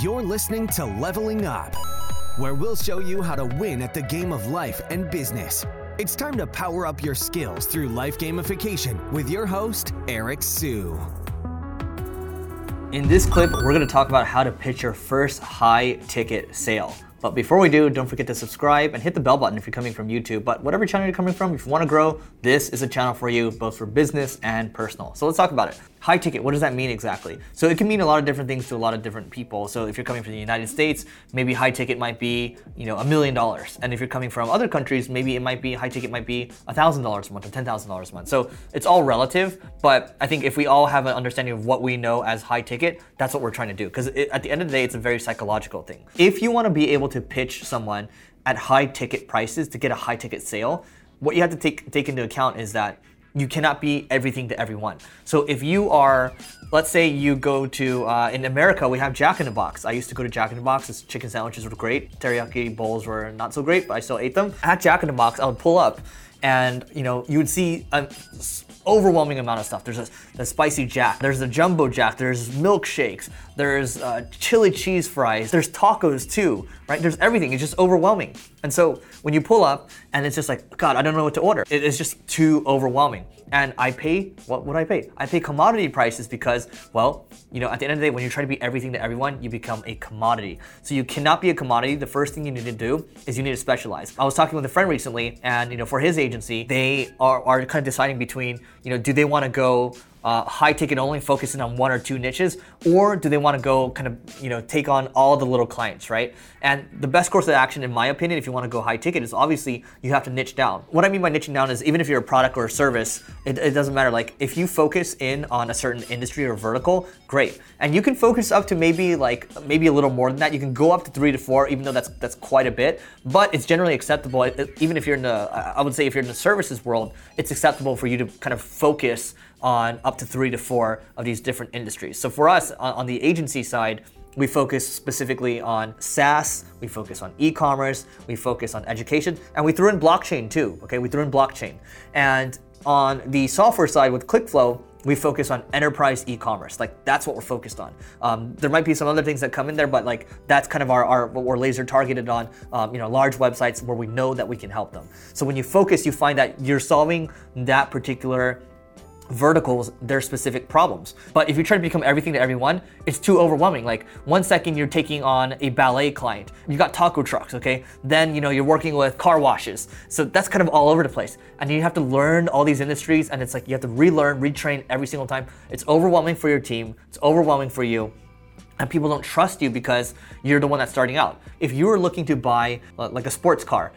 You're listening to Leveling Up, where we'll show you how to win at the game of life and business. It's time to power up your skills through life gamification with your host, Eric Siu. In this clip, we're gonna talk about how to pitch your first high ticket sale. But before we do, don't forget to subscribe and hit the bell button if you're coming from YouTube. But whatever channel you're coming from, if you wanna grow, this is a channel for you, both for business and personal. So let's talk about it. High ticket, what does that mean exactly? So it can mean a lot of different things to a lot of different people. So if you're coming from the United States, maybe high ticket might be, you know, a million dollars. And if you're coming from other countries, maybe it might be high ticket might be a thousand dollars a month or ten thousand dollars a month. So it's all relative, but I think if we all have an understanding of what we know as high ticket, that's what we're trying to do. Because at the end of the day, it's a very psychological thing. If you want to be able to pitch someone at high ticket prices to get a high ticket sale, what you have to take take into account is that you cannot be everything to everyone. So if you are, let's say you go to, uh, in America, we have Jack in the Box. I used to go to Jack in the Box. His chicken sandwiches were great. Teriyaki bowls were not so great, but I still ate them. At Jack in the Box, I would pull up and, you know, you would see a overwhelming amount of stuff. There's a, the spicy jack, there's a jumbo jack, there's milkshakes, there's uh, chili cheese fries, there's tacos too, right? There's everything. It's just overwhelming. And so when you pull up and it's just like, God, I don't know what to order. It is just too overwhelming. And I pay, what would I pay? I pay commodity prices because, well, you know, at the end of the day, when you're trying to be everything to everyone, you become a commodity. So you cannot be a commodity. The first thing you need to do is you need to specialize. I was talking with a friend recently, and you know, for his agency, they are, are kind of deciding between, you know, do they want to go uh, high ticket only, focusing on one or two niches, or do they want to go kind of you know take on all the little clients, right? And the best course of action, in my opinion, if you want to go high ticket, is obviously you have to niche down. What I mean by niching down is even if you're a product or a service, it, it doesn't matter. Like if you focus in on a certain industry or vertical, great, and you can focus up to maybe like maybe a little more than that. You can go up to three to four, even though that's that's quite a bit, but it's generally acceptable. Even if you're in the, I would say if you're in the services world, it's acceptable for you to kind of focus on up to three to four of these different industries. So for us on, on the agency side, we focus specifically on SaaS, we focus on e-commerce, we focus on education, and we threw in blockchain too. Okay, we threw in blockchain. And on the software side with ClickFlow, we focus on enterprise e-commerce. Like that's what we're focused on. Um, there might be some other things that come in there, but like that's kind of our, our what we're laser targeted on. Um, you know, large websites where we know that we can help them. So when you focus, you find that you're solving that particular verticals their specific problems. But if you try to become everything to everyone, it's too overwhelming. Like one second you're taking on a ballet client, you got taco trucks, okay? Then you know you're working with car washes. So that's kind of all over the place. And you have to learn all these industries and it's like you have to relearn, retrain every single time. It's overwhelming for your team, it's overwhelming for you and people don't trust you because you're the one that's starting out. If you were looking to buy uh, like a sports car,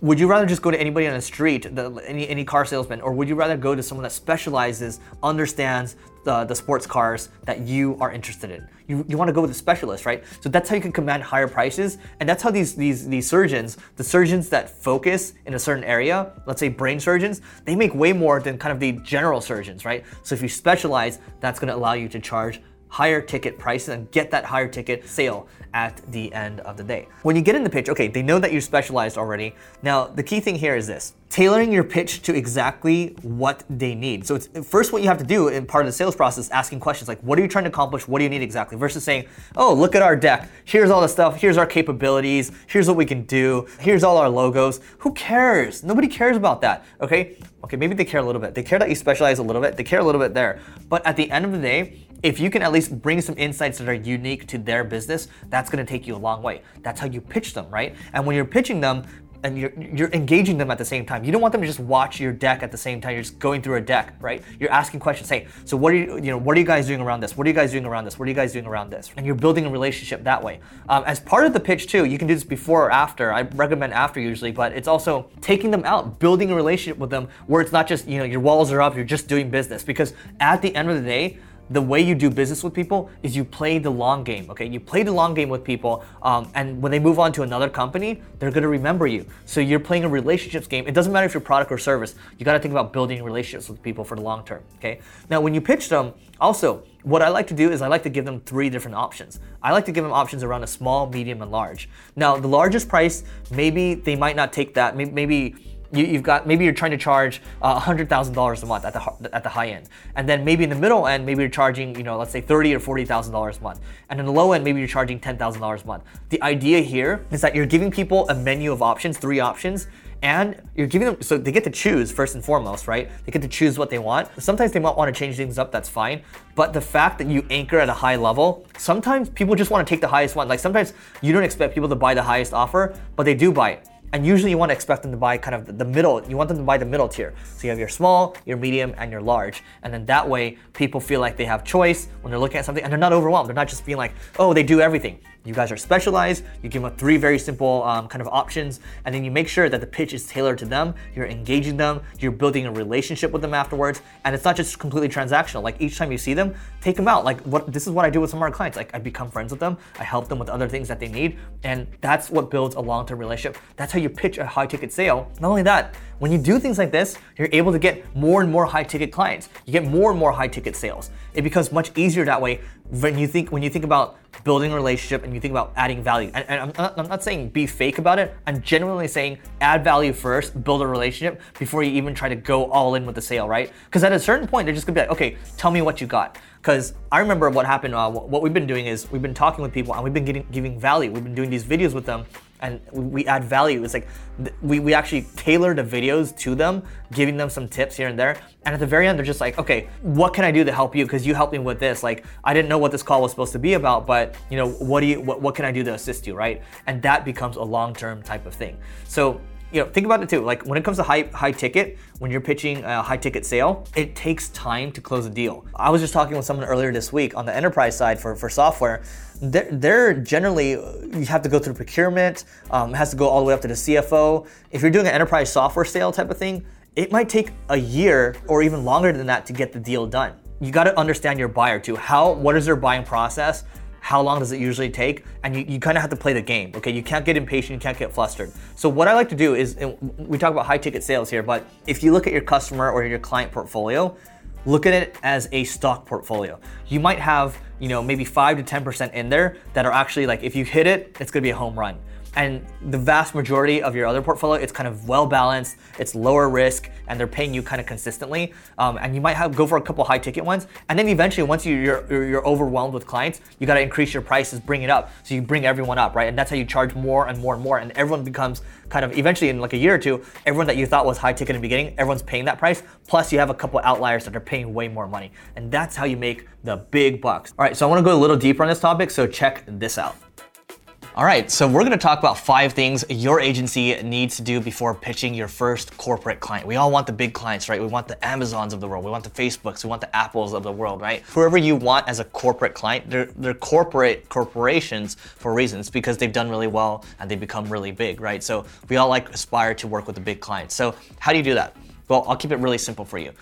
would you rather just go to anybody on the street, the, any, any car salesman, or would you rather go to someone that specializes, understands the, the sports cars that you are interested in? You, you want to go with a specialist, right? So that's how you can command higher prices, and that's how these, these, these surgeons, the surgeons that focus in a certain area, let's say brain surgeons, they make way more than kind of the general surgeons, right? So if you specialize, that's going to allow you to charge higher ticket prices and get that higher ticket sale at the end of the day. When you get in the pitch, okay, they know that you're specialized already. Now, the key thing here is this tailoring your pitch to exactly what they need. So, it's first what you have to do in part of the sales process, asking questions like, what are you trying to accomplish? What do you need exactly? Versus saying, oh, look at our deck. Here's all the stuff. Here's our capabilities. Here's what we can do. Here's all our logos. Who cares? Nobody cares about that, okay? Okay, maybe they care a little bit. They care that you specialize a little bit. They care a little bit there. But at the end of the day, if you can at least bring some insights that are unique to their business, that's gonna take you a long way. That's how you pitch them, right? And when you're pitching them, and you're, you're engaging them at the same time. You don't want them to just watch your deck at the same time. You're just going through a deck, right? You're asking questions. Hey, so what are you, you know, what are you guys doing around this? What are you guys doing around this? What are you guys doing around this? And you're building a relationship that way. Um, as part of the pitch too, you can do this before or after. I recommend after usually, but it's also taking them out, building a relationship with them where it's not just you know your walls are up, you're just doing business. Because at the end of the day, the way you do business with people is you play the long game, okay? You play the long game with people, um, and when they move on to another company, they're gonna remember you. So you're playing a relationships game. It doesn't matter if you're product or service, you gotta think about building relationships with people for the long term, okay? Now, when you pitch them, also, what I like to do is I like to give them three different options. I like to give them options around a small, medium, and large. Now, the largest price, maybe they might not take that. Maybe you, have got maybe you're trying to charge uh, $100,000 a month at the at the high end, and then maybe in the middle end, maybe you're charging you know let's say thirty or forty thousand dollars a month, and in the low end, maybe you're charging ten thousand dollars a month. The idea here is that you're giving people a menu of options, three options, and you're giving them so they get to choose first and foremost, right? They get to choose what they want. Sometimes they might want to change things up, that's fine. But the fact that you anchor at a high level, sometimes people just want to take the highest one. Like sometimes you don't expect people to buy the highest offer, but they do buy it. And usually you want to expect them to buy kind of the middle, you want them to buy the middle tier. So you have your small, your medium, and your large. And then that way people feel like they have choice when they're looking at something and they're not overwhelmed. They're not just being like, oh, they do everything. You guys are specialized, you give them three very simple um, kind of options, and then you make sure that the pitch is tailored to them, you're engaging them, you're building a relationship with them afterwards, and it's not just completely transactional. Like each time you see them, take them out. Like what this is what I do with some of our clients. Like I become friends with them, I help them with other things that they need, and that's what builds a long-term relationship. That's how you pitch a high-ticket sale. Not only that, when you do things like this, you're able to get more and more high-ticket clients. You get more and more high-ticket sales. It becomes much easier that way when you think when you think about building a relationship and you think about adding value. And, and I'm, not, I'm, not, saying be fake about it. I'm genuinely saying add value first, build a relationship before you even try to go all in with the sale, right? Because at a certain point, they're just gonna be like, okay, tell me what you got. Because I remember what happened. Uh, what we've been doing is we've been talking with people and we've been getting, giving value. We've been doing these videos with them and we add value. It's like we, we actually tailor the videos to them, giving them some tips here and there. And at the very end, they're just like, okay, what can I do to help you? Because you helped me with this. Like, I didn't know what this call was supposed to be about, but you know, what do you, what, what can I do to assist you, right? And that becomes a long-term type of thing. So you know, think about it too. Like when it comes to high high ticket, when you're pitching a high ticket sale, it takes time to close a deal. I was just talking with someone earlier this week on the enterprise side for, for software. They're, they're generally you have to go through procurement. Um, it has to go all the way up to the CFO. If you're doing an enterprise software sale type of thing, it might take a year or even longer than that to get the deal done. You got to understand your buyer too. How what is their buying process? How long does it usually take? And you, you kind of have to play the game, okay? You can't get impatient, you can't get flustered. So what I like to do is, we talk about high ticket sales here, but if you look at your customer or your client portfolio, look at it as a stock portfolio. You might have, you know, maybe five to 10% in there that are actually like, if you hit it, it's gonna be a home run and the vast majority of your other portfolio it's kind of well balanced it's lower risk and they're paying you kind of consistently. Um, and you might have go for a couple high ticket ones and then eventually once you, you're, you're overwhelmed with clients you got to increase your prices bring it up. So you bring everyone up right? And that's how you charge more and more and more and everyone becomes kind of eventually in like a year or two everyone that you thought was high ticket in the beginning everyone's paying that price. Plus you have a couple outliers that are paying way more money and that's how you make the big bucks. All right so i want to go a little deeper on this topic so check this out all right, so we're gonna talk about five things your agency needs to do before pitching your first corporate client. We all want the big clients, right? We want the Amazons of the world, we want the Facebooks, we want the Apples of the world, right? Whoever you want as a corporate client, they're, they're corporate corporations for reasons because they've done really well and they become really big, right? So we all like aspire to work with the big clients. So how do you do that? Well, I'll keep it really simple for you.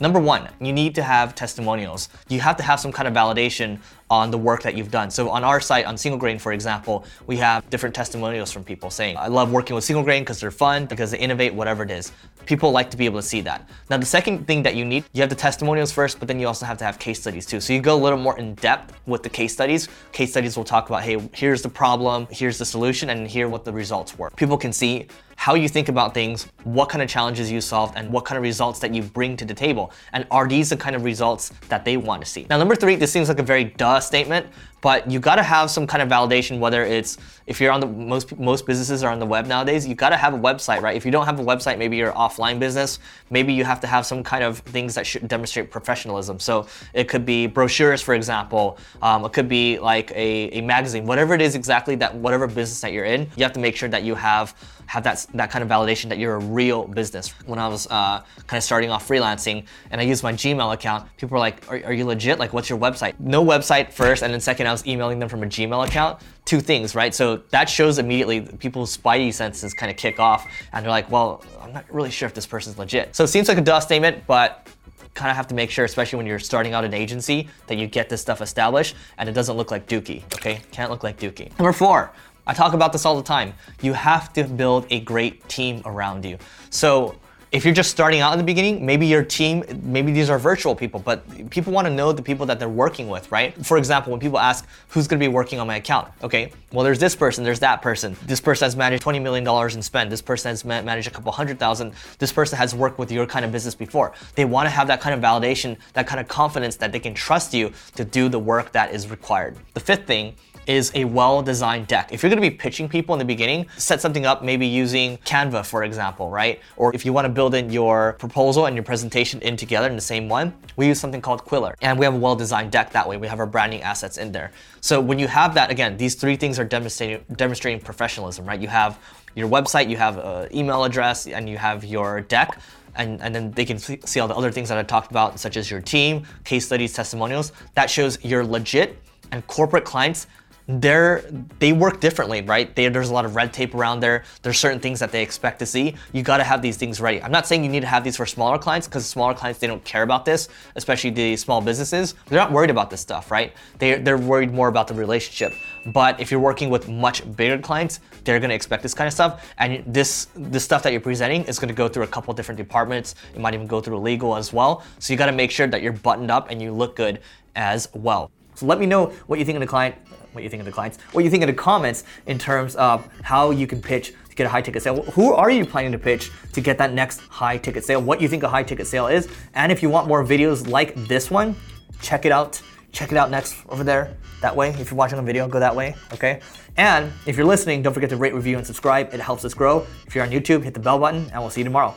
Number one, you need to have testimonials. You have to have some kind of validation on the work that you've done. So on our site, on Single Grain, for example, we have different testimonials from people saying, I love working with Single Grain because they're fun, because they innovate, whatever it is. People like to be able to see that. Now, the second thing that you need, you have the testimonials first, but then you also have to have case studies too. So you go a little more in depth with the case studies. Case studies will talk about, hey, here's the problem, here's the solution, and here what the results were. People can see how you think about things, what kind of challenges you solved, and what kind of results that you bring to the table. And are these the kind of results that they want to see? Now, number three, this seems like a very duh Uh, statement, but you got to have some kind of validation whether it's if you're on the most most businesses are on the web nowadays you got to have a website right if you don't have a website maybe you're offline business maybe you have to have some kind of things that should demonstrate professionalism so it could be brochures for example um, it could be like a, a magazine whatever it is exactly that whatever business that you're in you have to make sure that you have have that that kind of validation that you're a real business. When I was uh, kind of starting off freelancing and I used my Gmail account, people were like, are, are, you legit? Like, what's your website?" No website first, and then second, was emailing them from a Gmail account. Two things, right? So that shows immediately people's spidey senses kind of kick off, and they're like, "Well, I'm not really sure if this person's legit." So it seems like a duh statement, but kind of have to make sure, especially when you're starting out an agency, that you get this stuff established and it doesn't look like Dookie, okay? Can't look like Dookie. Number four, I talk about this all the time. You have to build a great team around you. So if you're just starting out in the beginning, maybe your team, maybe these are virtual people, but people want to know the people that they're working with, right? For example, when people ask who's going to be working on my account, okay, well, there's this person, there's that person. This person has managed $20 million in spend. This person has managed a couple hundred thousand. This person has worked with your kind of business before. They want to have that kind of validation, that kind of confidence that they can trust you to do the work that is required. The fifth thing is a well-designed deck. If you're gonna be pitching people in the beginning, set something up maybe using Canva, for example, right? Or if you wanna build in your proposal and your presentation in together in the same one, we use something called Qwilr. And we have a well-designed deck that way. We have our branding assets in there. So when you have that, again, these three things are demonstrating, demonstrating professionalism, right? You have your website, you have an email address, and you have your deck. And, and, then they can see all the other things that I talked about, such as your team, case studies, testimonials. That shows you're legit and corporate clients they're they work differently, right? They, there's a lot of red tape around there. There's certain things that they expect to see. You got to have these things ready. I'm not saying you need to have these for smaller clients because smaller clients they don't care about this, especially the small businesses. They're not worried about this stuff, right? They they're worried more about the relationship. But if you're working with much bigger clients, they're gonna expect this kind of stuff. And this this stuff that you're presenting is gonna go through a couple different departments. It might even go through legal as well. So you got to make sure that you're buttoned up and you look good as well. So let me know what you think of the client what you think of the clients, what you think in the comments in terms of how you can pitch to get a high ticket sale. Who are you planning to pitch to get that next high ticket sale? What you think a high ticket sale is? And if you want more videos like this one, check it out. Check it out next over there. That way, if you're watching a video, go that way, okay? And if you're listening, don't forget to rate, review, and subscribe. It helps us grow. If you're on YouTube, hit the bell button, and we'll see you tomorrow.